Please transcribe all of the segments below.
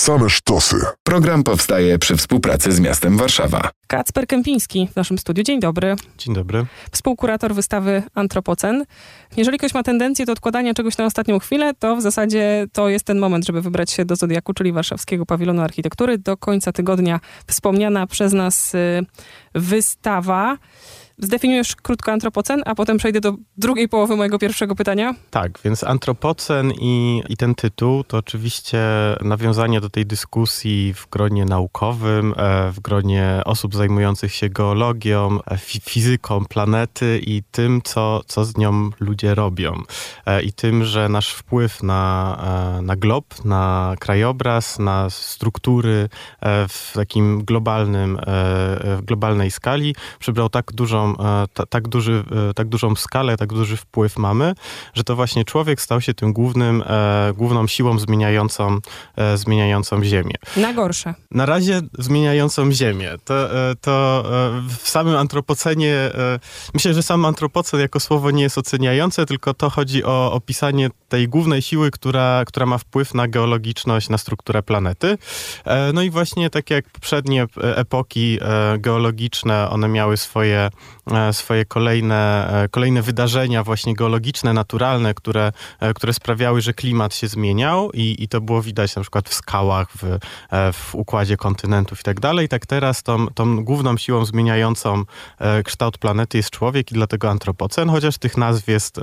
Same sztosy. Program powstaje przy współpracy z miastem Warszawa. Kacper Kępiński w naszym studiu. Dzień dobry. Dzień dobry. Współkurator wystawy Antropocen. Jeżeli ktoś ma tendencję do odkładania czegoś na ostatnią chwilę, to w zasadzie to jest ten moment, żeby wybrać się do Zodiaku, czyli Warszawskiego Pawilonu Architektury. Do końca tygodnia wspomniana przez nas y, wystawa. Zdefiniujesz krótko antropocen, a potem przejdę do drugiej połowy mojego pierwszego pytania. Tak, więc antropocen i, i ten tytuł to oczywiście nawiązanie do tej dyskusji w gronie naukowym, e, w gronie osób zajmujących się geologią, e, fizyką planety i tym, co, co z nią ludzie robią. E, I tym, że nasz wpływ na, na glob, na krajobraz, na struktury w takim globalnym, w globalnej skali przybrał tak dużą E, tak, duży, e, tak dużą skalę, tak duży wpływ mamy, że to właśnie człowiek stał się tym głównym, e, główną siłą zmieniającą, zmieniającą Ziemię. Na gorsze. Na razie zmieniającą Ziemię. To, to w samym antropocenie, myślę, że sam antropocen jako słowo nie jest oceniające, tylko to chodzi o opisanie tej głównej siły, która, która ma wpływ na geologiczność, na strukturę planety. No i właśnie tak jak poprzednie epoki geologiczne, one miały swoje swoje kolejne, e, kolejne wydarzenia właśnie geologiczne, naturalne, które, e, które sprawiały, że klimat się zmieniał i, i to było widać na przykład w skałach, w, w układzie kontynentów i tak dalej. Tak teraz tą, tą główną siłą zmieniającą kształt planety jest człowiek i dlatego antropocen, chociaż tych nazw jest,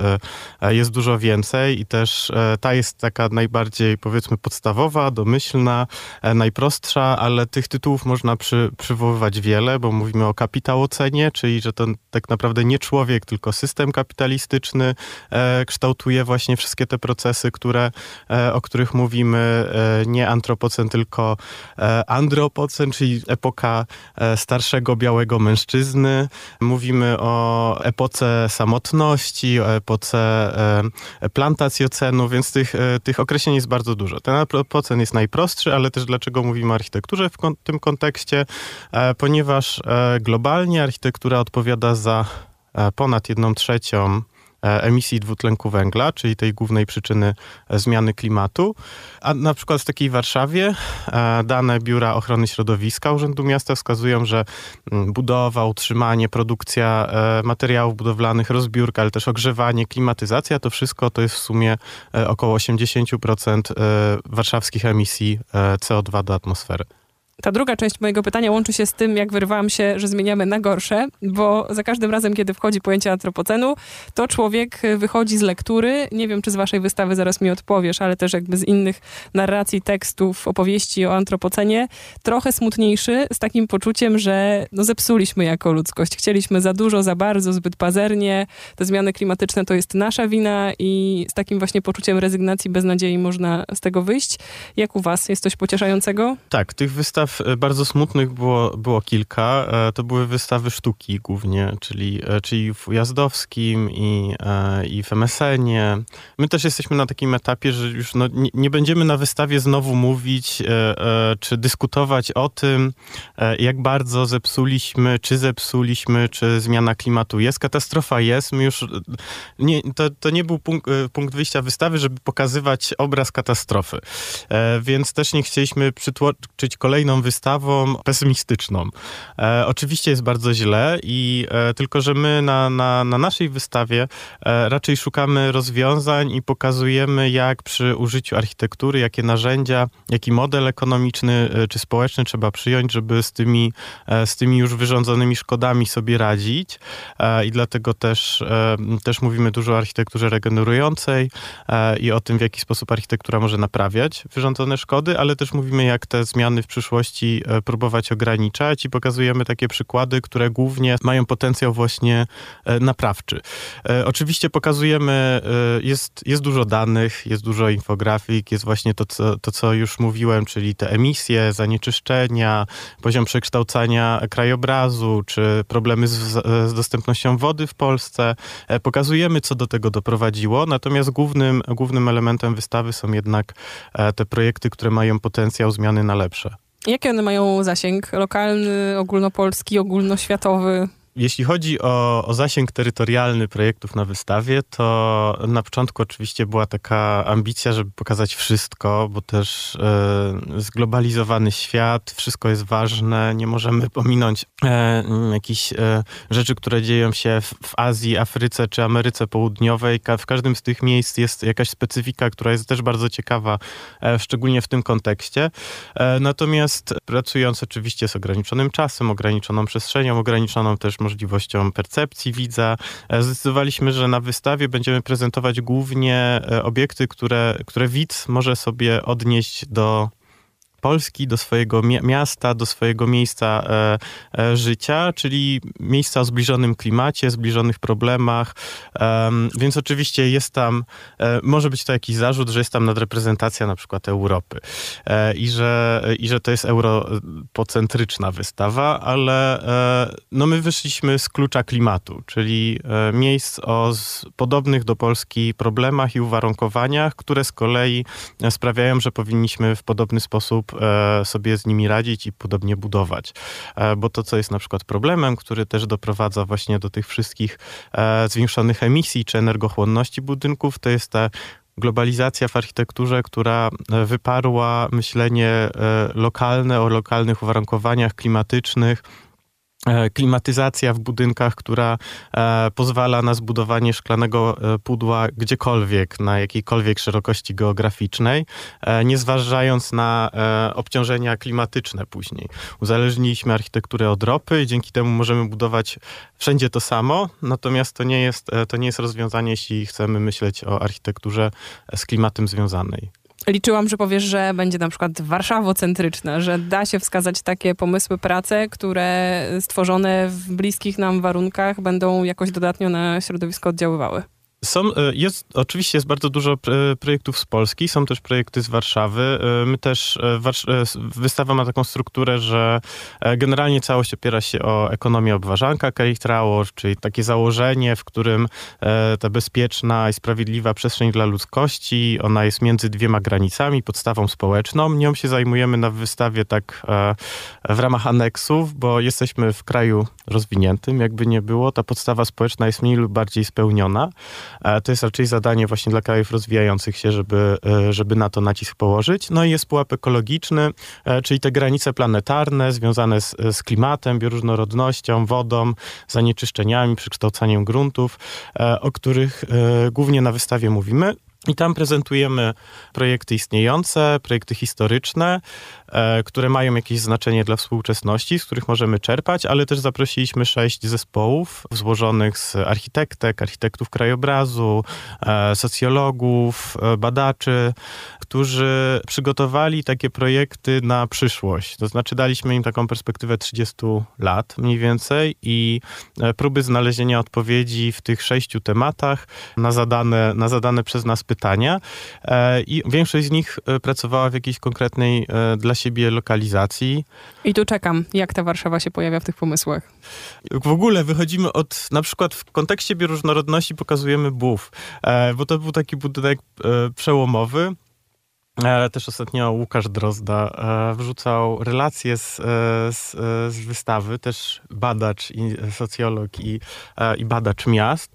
jest dużo więcej i też ta jest taka najbardziej powiedzmy podstawowa, domyślna, najprostsza, ale tych tytułów można przy, przywoływać wiele, bo mówimy o kapitałocenie, czyli że to tak naprawdę nie człowiek, tylko system kapitalistyczny e, kształtuje właśnie wszystkie te procesy, które, e, o których mówimy. E, nie antropocen, tylko andropocen, czyli epoka starszego białego mężczyzny. Mówimy o epoce samotności, o epoce e, plantacji ocenu, więc tych, tych określeń jest bardzo dużo. Ten antropocen jest najprostszy, ale też dlaczego mówimy o architekturze w kon tym kontekście? ponieważ globalnie architektura odpowiada za e, ponad jedną trzecią e, emisji dwutlenku węgla, czyli tej głównej przyczyny e, zmiany klimatu. A na przykład w takiej Warszawie dane Biura Ochrony Środowiska Urzędu Miasta wskazują, że mm, budowa, utrzymanie, produkcja materiałów budowlanych, rozbiórka, ale też ogrzewanie, klimatyzacja, to wszystko to jest w sumie około 80% warszawskich emisji CO2 do atmosfery. Ta druga część mojego pytania łączy się z tym, jak wyrwałam się, że zmieniamy na gorsze, bo za każdym razem, kiedy wchodzi pojęcie antropocenu, to człowiek wychodzi z lektury. Nie wiem, czy z waszej wystawy zaraz mi odpowiesz, ale też jakby z innych narracji, tekstów, opowieści o antropocenie, trochę smutniejszy, z takim poczuciem, że no, zepsuliśmy jako ludzkość. Chcieliśmy za dużo, za bardzo, zbyt pazernie. Te zmiany klimatyczne to jest nasza wina i z takim właśnie poczuciem rezygnacji, beznadziei można z tego wyjść. Jak u was? Jest coś pocieszającego? Tak, tych wystaw wystaw e, bardzo smutnych było, było kilka. E, to były wystawy sztuki głównie, czyli, e, czyli w Ujazdowskim i, i w MSN-ie. My też jesteśmy na takim etapie, że już no, nie, nie będziemy na wystawie znowu mówić czy dyskutować o tym, jak bardzo zepsuliśmy, czy zepsuliśmy, czy zmiana klimatu jest. Katastrofa jest. My już nie, to, to nie był punkt, punkt wyjścia wystawy, żeby pokazywać obraz katastrofy. Więc też nie chcieliśmy przytłoczyć kolejną wystawą pesymistyczną. E, oczywiście jest bardzo źle i e, tylko, że my na, na, na naszej wystawie e, raczej szukamy rozwiązań i pokazujemy, jak przy użyciu architektury, jakie narzędzia, jaki model ekonomiczny e, czy społeczny trzeba przyjąć, żeby z tymi, e, z tymi już wyrządzonymi szkodami sobie radzić. E, I dlatego też, też mówimy dużo o architekturze regenerującej i o tym, w jaki sposób architektura może naprawiać wyrządzone szkody, ale też mówimy, jak te zmiany w przyszłości E, próbować ograniczać i pokazujemy takie przykłady, które głównie mają potencjał właśnie e, naprawczy. E, oczywiście pokazujemy, jest, jest dużo danych, jest dużo infografik, jest właśnie to co, to, co już mówiłem, czyli te emisje, zanieczyszczenia, poziom przekształcania krajobrazu, czy problemy z, z dostępnością wody w Polsce. Pokazujemy, co do tego doprowadziło, natomiast głównym, głównym elementem wystawy są jednak te projekty, które mają potencjał zmiany na lepsze. Jaki one mają zasięg? Lokalny, ogólnopolski, ogólnoświatowy? Jeśli chodzi o, o, zasięg terytorialny projektów na wystawie, to na początku oczywiście była taka ambicja, żeby pokazać wszystko, bo też e, zglobalizowany świat, wszystko jest ważne, nie możemy pominąć e, jakichś e, rzeczy, które dzieją się w, w, Azji, Afryce czy Ameryce Południowej. W każdym z tych miejsc jest jakaś specyfika, która jest też bardzo ciekawa, e, szczególnie w tym kontekście. E, natomiast pracując oczywiście z ograniczonym czasem, ograniczoną przestrzenią, ograniczoną też możliwością percepcji widza. E, zdecydowaliśmy, że na wystawie będziemy prezentować głównie e, obiekty, które, które widz może sobie odnieść do Polski, do swojego miasta, do swojego miejsca e, e, życia, czyli miejsca o zbliżonym klimacie, zbliżonych problemach. E, więc oczywiście jest tam, e, może być to jakiś zarzut, że jest tam nadreprezentacja na przykład Europy e, i, że, i że to jest europocentryczna wystawa, ale e, no my wyszliśmy z klucza klimatu, czyli miejsc o podobnych do Polski problemach i uwarunkowaniach, które z kolei sprawiają, że powinniśmy w podobny sposób E, sobie z nimi radzić i podobnie budować. E, bo to, co jest na przykład problemem, który też doprowadza właśnie do tych wszystkich e, zwiększonych emisji czy energochłonności budynków, to jest ta globalizacja w architekturze, która wyparła myślenie lokalne o lokalnych uwarunkowaniach klimatycznych, klimatyzacja w budynkach, która e, pozwala na zbudowanie szklanego e, pudła gdziekolwiek, na jakiejkolwiek szerokości geograficznej, nie zważając na obciążenia klimatyczne później. Uzależniliśmy architekturę od ropy i dzięki temu możemy budować wszędzie to samo, natomiast to nie jest, to nie jest rozwiązanie, jeśli chcemy myśleć o architekturze z klimatem związanej. Liczyłam, że powiesz, że będzie na przykład warszawocentryczna, że da się wskazać takie pomysły prace, które stworzone w bliskich nam warunkach będą jakoś dodatnio na środowisko oddziaływały. Są, e, jest, oczywiście jest bardzo dużo projektów z Polski, są też projekty z Warszawy. E, my też, e, wystawa ma taką strukturę, że generalnie całość opiera się o ekonomię obważanka Keichtrauer, czyli takie założenie, w którym ta bezpieczna i sprawiedliwa przestrzeń dla ludzkości, ona jest między dwiema granicami, podstawą społeczną. Nią się zajmujemy na wystawie tak w ramach aneksów, bo jesteśmy w kraju rozwiniętym, jakby nie było. Ta podstawa społeczna jest mniej lub bardziej spełniona. E, to jest raczej zadanie właśnie dla krajów rozwijających się, żeby, e, żeby na to nacisk położyć. No i jest pułap ekologiczny, e, czyli te granice planetarne związane z, z klimatem, bioróżnorodnością, wodą, zanieczyszczeniami, przekształcaniem gruntów, o których głównie na wystawie mówimy. I tam prezentujemy projekty istniejące, projekty historyczne, e, które mają jakieś znaczenie dla współczesności, z których możemy czerpać, ale też zaprosiliśmy sześć zespołów złożonych z architektek, architektów krajobrazu, e, socjologów, e, badaczy, którzy przygotowali takie projekty na przyszłość. To znaczy daliśmy im taką perspektywę 30 lat mniej więcej i próby znalezienia odpowiedzi w tych sześciu tematach na zadane, na zadane przez nas pytania. E, I większość z nich e, pracowała w jakiejś konkretnej dla siebie lokalizacji. I tu czekam, jak ta Warszawa się pojawia w tych pomysłach. W ogóle wychodzimy od, na przykład w kontekście bioróżnorodności pokazujemy BUF, bo to był taki budynek przełomowy, E, też ostatnio Łukasz Drozda e, wrzucał relacje z, e, z, z, wystawy, też badacz i socjolog i, i badacz miast.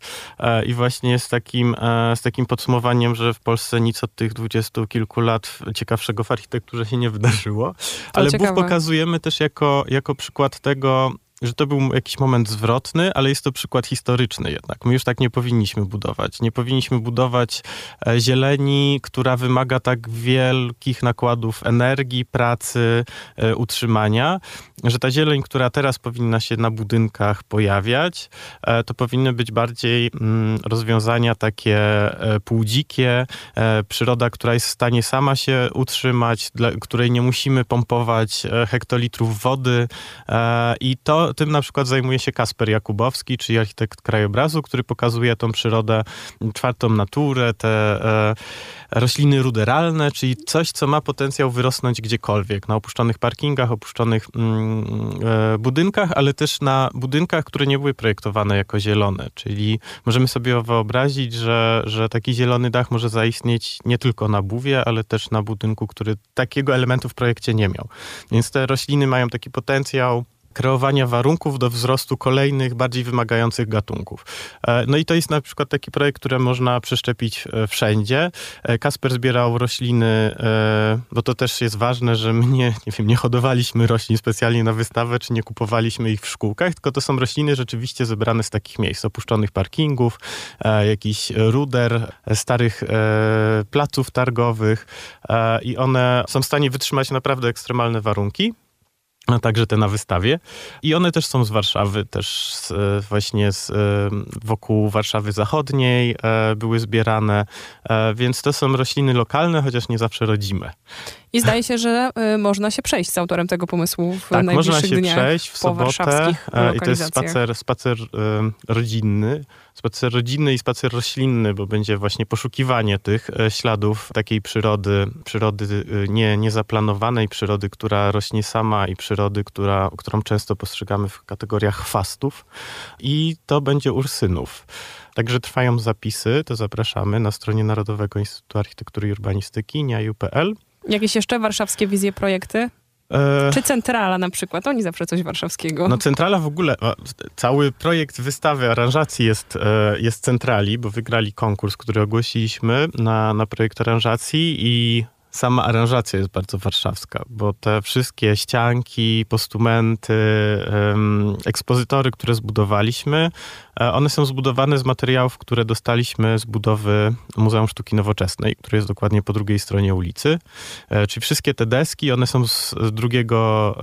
I właśnie z takim, z takim podsumowaniem, że w Polsce nic od tych dwudziestu kilku lat ciekawszego w architekturze się nie wydarzyło. Ale BUF pokazujemy też jako, jako przykład tego, że to był jakiś moment zwrotny, ale jest to przykład historyczny jednak. My już tak nie powinniśmy budować. Nie powinniśmy budować e, zieleni, która wymaga tak wielkich nakładów energii, pracy, e, utrzymania, że ta zieleń, która teraz powinna się na budynkach pojawiać, e, to powinny być bardziej mm, rozwiązania takie półdzikie, przyroda, która jest w stanie sama się utrzymać, dla której nie musimy pompować hektolitrów wody i to tym na przykład zajmuje się Kasper Jakubowski, czyli architekt krajobrazu, który pokazuje tą przyrodę, czwartą naturę, te e, rośliny ruderalne, czyli coś, co ma potencjał wyrosnąć gdziekolwiek, na opuszczonych parkingach, opuszczonych mm, e, budynkach, ale też na budynkach, które nie były projektowane jako zielone, czyli możemy sobie wyobrazić, że, że taki zielony dach może zaistnieć nie tylko na buwie, ale też na budynku, który takiego elementu w projekcie nie miał. Więc te rośliny mają taki potencjał kreowania warunków do wzrostu kolejnych, bardziej wymagających gatunków. E, no i to jest na przykład taki projekt, który można przeszczepić e, wszędzie. E, Kasper zbierał rośliny, bo to też jest ważne, że my nie, nie, wiem, nie hodowaliśmy roślin specjalnie na wystawę, czy nie kupowaliśmy ich w szkółkach, tylko to są rośliny rzeczywiście zebrane z takich miejsc, opuszczonych parkingów, jakichś ruder, starych placów targowych i one są w stanie wytrzymać naprawdę ekstremalne warunki a także te na wystawie. I one też są z Warszawy, też z, e, właśnie z, e, wokół Warszawy Zachodniej e, były zbierane, więc to są rośliny lokalne, chociaż nie zawsze rodzime. I zdaje się, że można się przejść z autorem tego pomysłu w tak, najbliższych można się dniach przejść w sobotę i to jest spacer, spacer rodzinny, spacer rodzinny i spacer roślinny, bo będzie właśnie poszukiwanie tych śladów takiej przyrody, przyrody nie, niezaplanowanej, przyrody, która rośnie sama i przyrody, która, którą często postrzegamy w kategoriach chwastów i to będzie ursynów. Także trwają zapisy, to zapraszamy na stronie Narodowego Instytutu Architektury i Urbanistyki, niaju.pl. Jakieś jeszcze warszawskie wizje, projekty? E, Czy Centrala na przykład? Oni zawsze coś warszawskiego. No Centrala w ogóle, cały projekt wystawy aranżacji jest, e, jest Centrali, bo wygrali konkurs, który ogłosiliśmy na, na projekt aranżacji i sama aranżacja jest bardzo warszawska, bo te wszystkie ścianki, postumenty, ekspozytory, które zbudowaliśmy, one są zbudowane z materiałów, które dostaliśmy z budowy Muzeum Sztuki Nowoczesnej, które jest dokładnie po drugiej stronie ulicy. E, czyli wszystkie te deski, one są z, drugiego,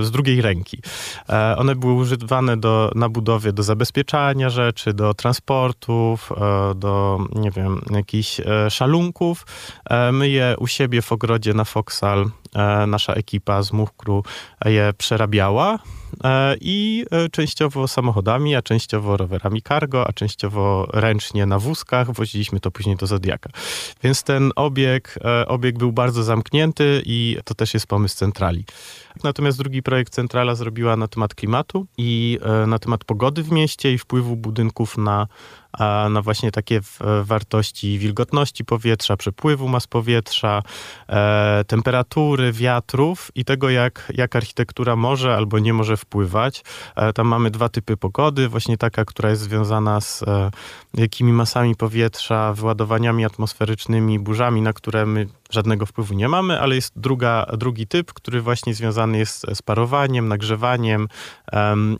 e, z drugiej ręki. One były używane do, na budowie do zabezpieczania rzeczy, do transportów, do, nie wiem, jakichś szalunków. My je u siebie w ogrodzie na Foxal e, nasza ekipa z Muchkru je przerabiała e, i e, częściowo samochodami, a częściowo rowerami cargo, a częściowo ręcznie na wózkach woziliśmy to później do Zodiaka. Więc ten obieg, obieg był bardzo zamknięty i to też jest pomysł centrali. Natomiast drugi projekt Centrala zrobiła na temat klimatu i na temat pogody w mieście i wpływu budynków na na właśnie takie wartości wilgotności powietrza, przepływu mas powietrza, e, temperatury, wiatrów i tego, jak, jak architektura może albo nie może wpływać. E, tam mamy dwa typy pogody, właśnie taka, która jest związana z e, jakimi masami powietrza, wyładowaniami atmosferycznymi, burzami, na które my żadnego wpływu nie mamy, ale jest druga, drugi typ, który właśnie związany jest z parowaniem, nagrzewaniem,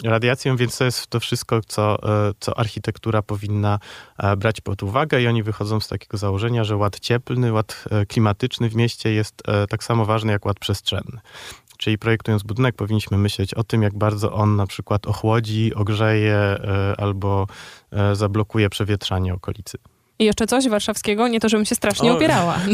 radiacją, więc to jest to wszystko, co, e, co architektura powinna e, brać pod uwagę i oni wychodzą z takiego założenia, że ład cieplny, ład e, klimatyczny w mieście jest tak samo ważny jak ład przestrzenny. Czyli projektując budynek, powinniśmy myśleć o tym, jak bardzo on na przykład ochłodzi, ogrzeje albo zablokuje przewietrzanie okolicy. I jeszcze coś warszawskiego? Nie to, żebym się strasznie o, opierała.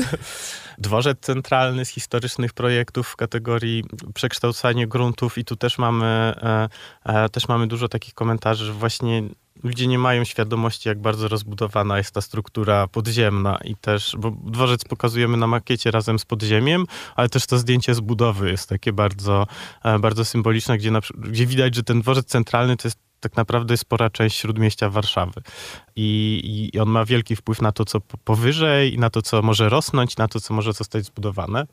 Dworzec centralny z historycznych projektów w kategorii przekształcanie gruntów i tu też mamy, e, e, też mamy dużo takich komentarzy, że właśnie ludzie nie mają świadomości, jak bardzo rozbudowana jest ta struktura podziemna i też, bo dworzec pokazujemy na makiecie razem z podziemiem, ale też to zdjęcie z budowy jest takie bardzo, e, bardzo symboliczne, gdzie, na, gdzie widać, że ten dworzec centralny to jest tak naprawdę spora część śródmieścia Warszawy. I, I, on ma wielki wpływ na to, co powyżej, na to, co może rosnąć, na to, co może zostać zbudowane.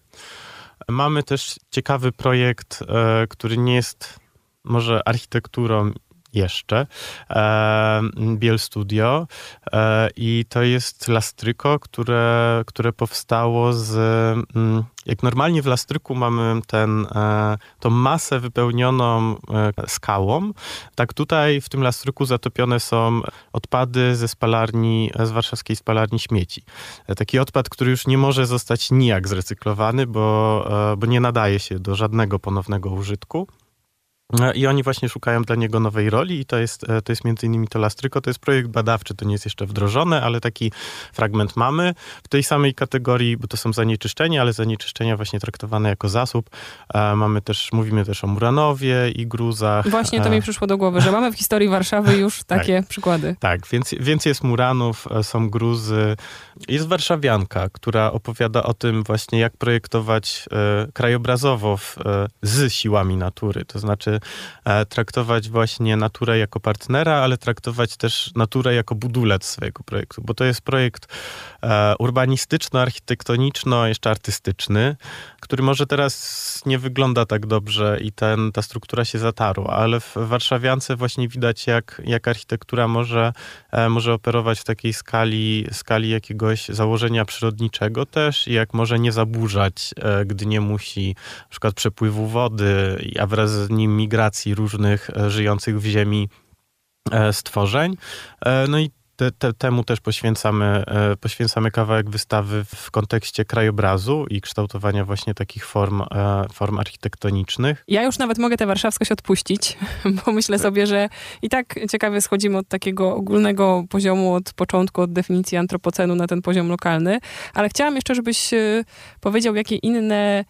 Mamy też ciekawy projekt, e, który nie jest może architekturą jeszcze, e, Biel Studio e, i to jest lastryko, które, które powstało z, mm, jak normalnie w lastryku mamy ten, e, tą masę wypełnioną skałą, tak tutaj w tym lastryku zatopione są odpady ze spalarni, z warszawskiej spalarni śmieci. Taki odpad, który już nie może zostać nijak zrecyklowany, bo, bo nie nadaje się do żadnego ponownego użytku. No I oni właśnie szukają dla niego nowej roli i to jest, e, to jest między innymi to Lastryko, to jest projekt badawczy, to nie jest jeszcze wdrożone, ale taki fragment mamy. W tej samej kategorii, bo to są zanieczyszczenia, ale zanieczyszczenia właśnie traktowane jako zasób. E, mamy też, mówimy też o Muranowie i gruzach. Właśnie to mi e, przyszło do głowy, że mamy w historii Warszawy już tak. takie tak, przykłady. Tak, więc, więc jest Muranów, są gruzy. Jest warszawianka, która opowiada o tym właśnie, jak projektować krajobrazowo w, z siłami natury, to znaczy traktować właśnie naturę jako partnera, ale traktować też naturę jako budulec swojego projektu, bo to jest projekt e, urbanistyczno-architektoniczno, jeszcze artystyczny, który może teraz nie wygląda tak dobrze i ten, ta struktura się zatarła, ale w Warszawiance właśnie widać, jak, jak architektura może, e, może operować w takiej skali, skali jakiegoś założenia przyrodniczego też i jak może nie zaburzać, e, gdy nie musi na przykład przepływu wody, a wraz z nim migracji różnych e, żyjących w ziemi stworzeń. No i te, te, temu też poświęcamy, e, poświęcamy kawałek wystawy w kontekście krajobrazu i kształtowania właśnie takich form, e, form architektonicznych. Ja już nawet mogę tę warszawskość odpuścić, bo myślę sobie, że i tak ciekawie schodzimy od takiego ogólnego poziomu, od początku, od definicji antropocenu na ten poziom lokalny, ale chciałam jeszcze, żebyś e, powiedział, jakie inne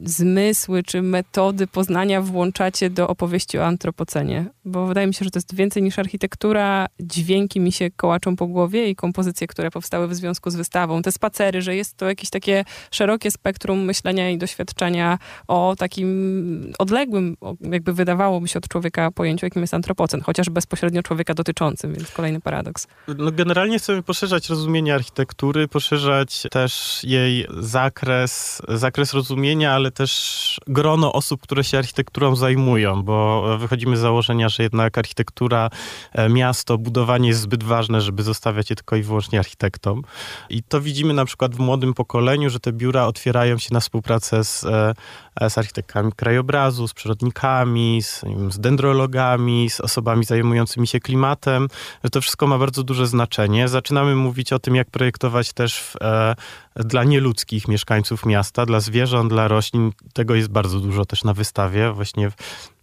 zmysły czy metody poznania włączacie do opowieści o antropocenie? Bo wydaje mi się, że to jest więcej niż architektura. Dźwięki mi się kołaczą po głowie i kompozycje, które powstały w związku z wystawą. Te spacery, że jest to jakieś takie szerokie spektrum myślenia i doświadczenia o takim odległym, jakby wydawało mi się od człowieka pojęciu, jakim jest antropocen, chociaż bezpośrednio człowieka dotyczącym, więc kolejny paradoks. No generalnie chcemy poszerzać rozumienie architektury, poszerzać też jej zakres, zakres rozumienia, ale ale też grono osób, które się architekturą zajmują, bo wychodzimy z założenia, że jednak architektura, e, miasto, budowanie jest zbyt ważne, żeby zostawiać je tylko i wyłącznie architektom. I to widzimy na przykład w młodym pokoleniu, że te biura otwierają się na współpracę z, e, z architektami krajobrazu, z przyrodnikami, z, z dendrologami, z osobami zajmującymi się klimatem, że to wszystko ma bardzo duże znaczenie. Zaczynamy mówić o tym, jak projektować też w, e, dla nieludzkich mieszkańców miasta, dla zwierząt, dla roślin. Tego jest bardzo dużo też na wystawie. Właśnie w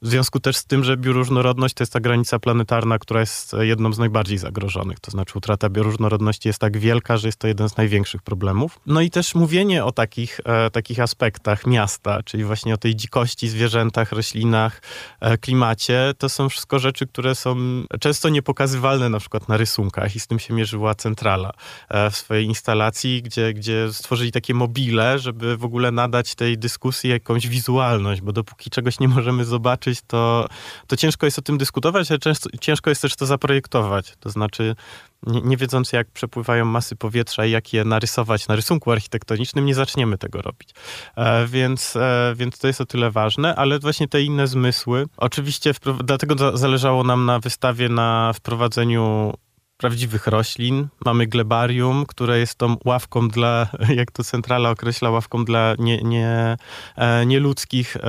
związku też z tym, że bioróżnorodność to jest ta granica planetarna, która jest jedną z najbardziej zagrożonych. To znaczy utrata bioróżnorodności jest tak wielka, że jest to jeden z największych problemów. No i też mówienie o takich, e, takich aspektach miasta, czyli właśnie o tej dzikości, zwierzętach, roślinach, e, klimacie, to są wszystko rzeczy, które są często niepokazywalne na przykład na rysunkach i z tym się mierzyła Centrala e, w swojej instalacji, gdzie, gdzie stworzyli takie mobile, żeby w ogóle nadać tej dyskusji jakąś wizualność, bo dopóki czegoś nie możemy zobaczyć, to, to ciężko jest o tym dyskutować, ale często, ciężko jest też to zaprojektować. To znaczy, nie, nie wiedząc jak przepływają masy powietrza i jak je narysować na rysunku architektonicznym, nie zaczniemy tego robić. E, więc, e, więc to jest o tyle ważne, ale właśnie te inne zmysły. Oczywiście dlatego zależało nam na wystawie na wprowadzeniu prawdziwych roślin. Mamy glebarium, które jest tą ławką dla, jak to centrala określa, ławką dla nie, nie, e, nieludzkich e,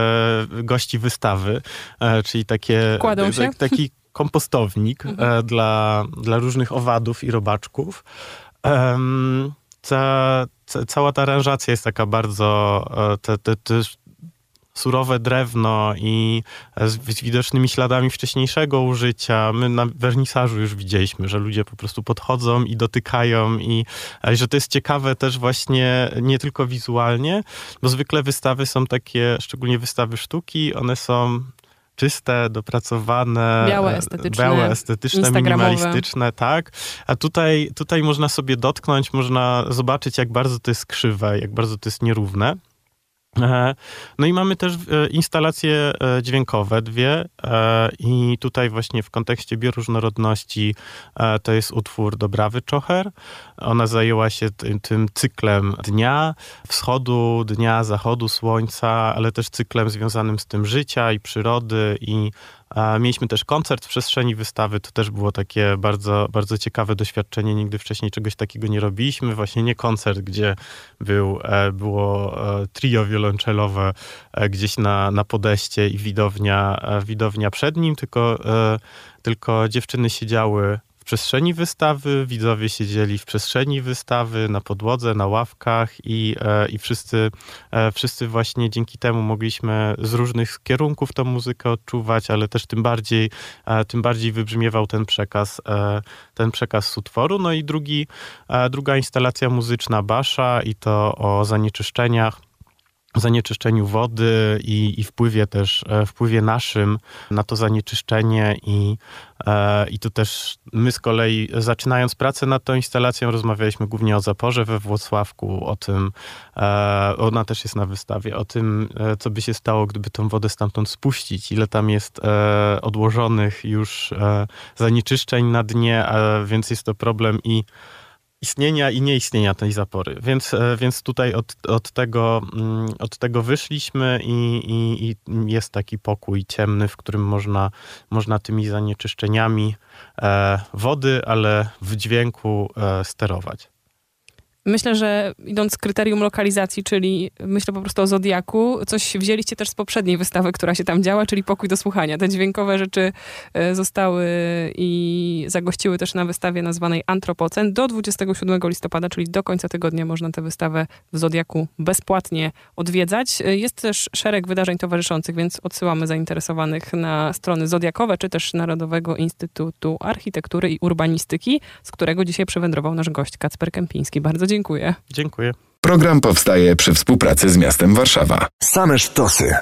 gości wystawy, e, czyli takie, Kładą się? taki kompostownik mhm. dla, dla różnych owadów i robaczków. Ca, ca, cała ta aranżacja jest taka bardzo, te, te, te surowe drewno i z, widocznymi śladami wcześniejszego użycia. My na wernisażu już widzieliśmy, że ludzie po prostu podchodzą i dotykają i że to jest ciekawe też właśnie nie tylko wizualnie, bo zwykle wystawy są takie, szczególnie wystawy sztuki, one są czyste, dopracowane, białe, estetyczne, białe, estetyczne minimalistyczne, tak. A tutaj, tutaj można sobie dotknąć, można zobaczyć, jak bardzo to jest krzywe, jak bardzo to jest nierówne. E, no i mamy też e, instalacje e, dźwiękowe dwie i tutaj właśnie w kontekście bioróżnorodności to jest utwór Dobrawy Czocher. Ona zajęła się tym, tym cyklem dnia, wschodu, dnia, zachodu słońca, ale też cyklem związanym z tym życia i przyrody i Mieliśmy też koncert w przestrzeni wystawy, to też było takie bardzo, bardzo ciekawe doświadczenie. Nigdy wcześniej czegoś takiego nie robiliśmy. Właśnie nie koncert, gdzie był, e, było e, trio wiolonczelowe e, gdzieś na, na podeście i widownia, widownia przed nim, tylko, tylko dziewczyny siedziały przestrzeni wystawy, widzowie siedzieli w przestrzeni wystawy, na podłodze, na ławkach i, e, i wszyscy, e, wszyscy właśnie dzięki temu mogliśmy z różnych kierunków tą muzykę odczuwać, ale też tym bardziej, e, tym bardziej wybrzmiewał ten przekaz, ten przekaz z utworu. No i drugi, druga instalacja muzyczna Basza i to o zanieczyszczeniach zanieczyszczeniu wody i, i wpływie też, e, wpływie naszym na to zanieczyszczenie i, e, i tu też my z kolei zaczynając pracę nad tą instalacją rozmawialiśmy głównie o zaporze we Włocławku, o tym, e, ona też jest na wystawie, o tym, co by się stało, gdyby tą wodę stamtąd spuścić, ile tam jest odłożonych już zanieczyszczeń na dnie, więc jest to problem i istnienia i nieistnienia tej zapory. Więc, e, więc tutaj od, od, tego, mm, od tego wyszliśmy i, i, i jest taki pokój ciemny, w którym można, można tymi zanieczyszczeniami e, wody, ale w dźwięku e, sterować. Myślę, że idąc z kryterium lokalizacji, czyli myślę po prostu o Zodiaku, coś wzięliście też z poprzedniej wystawy, która się tam działa, czyli pokój do słuchania. Te dźwiękowe rzeczy e, zostały i zagościły też na wystawie nazwanej Antropocen. Do 27 listopada, czyli do końca tygodnia można tę wystawę w Zodiaku bezpłatnie odwiedzać. E, jest też szereg wydarzeń towarzyszących, więc odsyłamy zainteresowanych na strony Zodiakowe, czy też Narodowego Instytutu Architektury i Urbanistyki, z którego dzisiaj przywędrował nasz gość Kacper Kępiński. Bardzo dziękuję. Dziękuję. Program powstaje przy współpracy z miastem Warszawa. Same sztosy.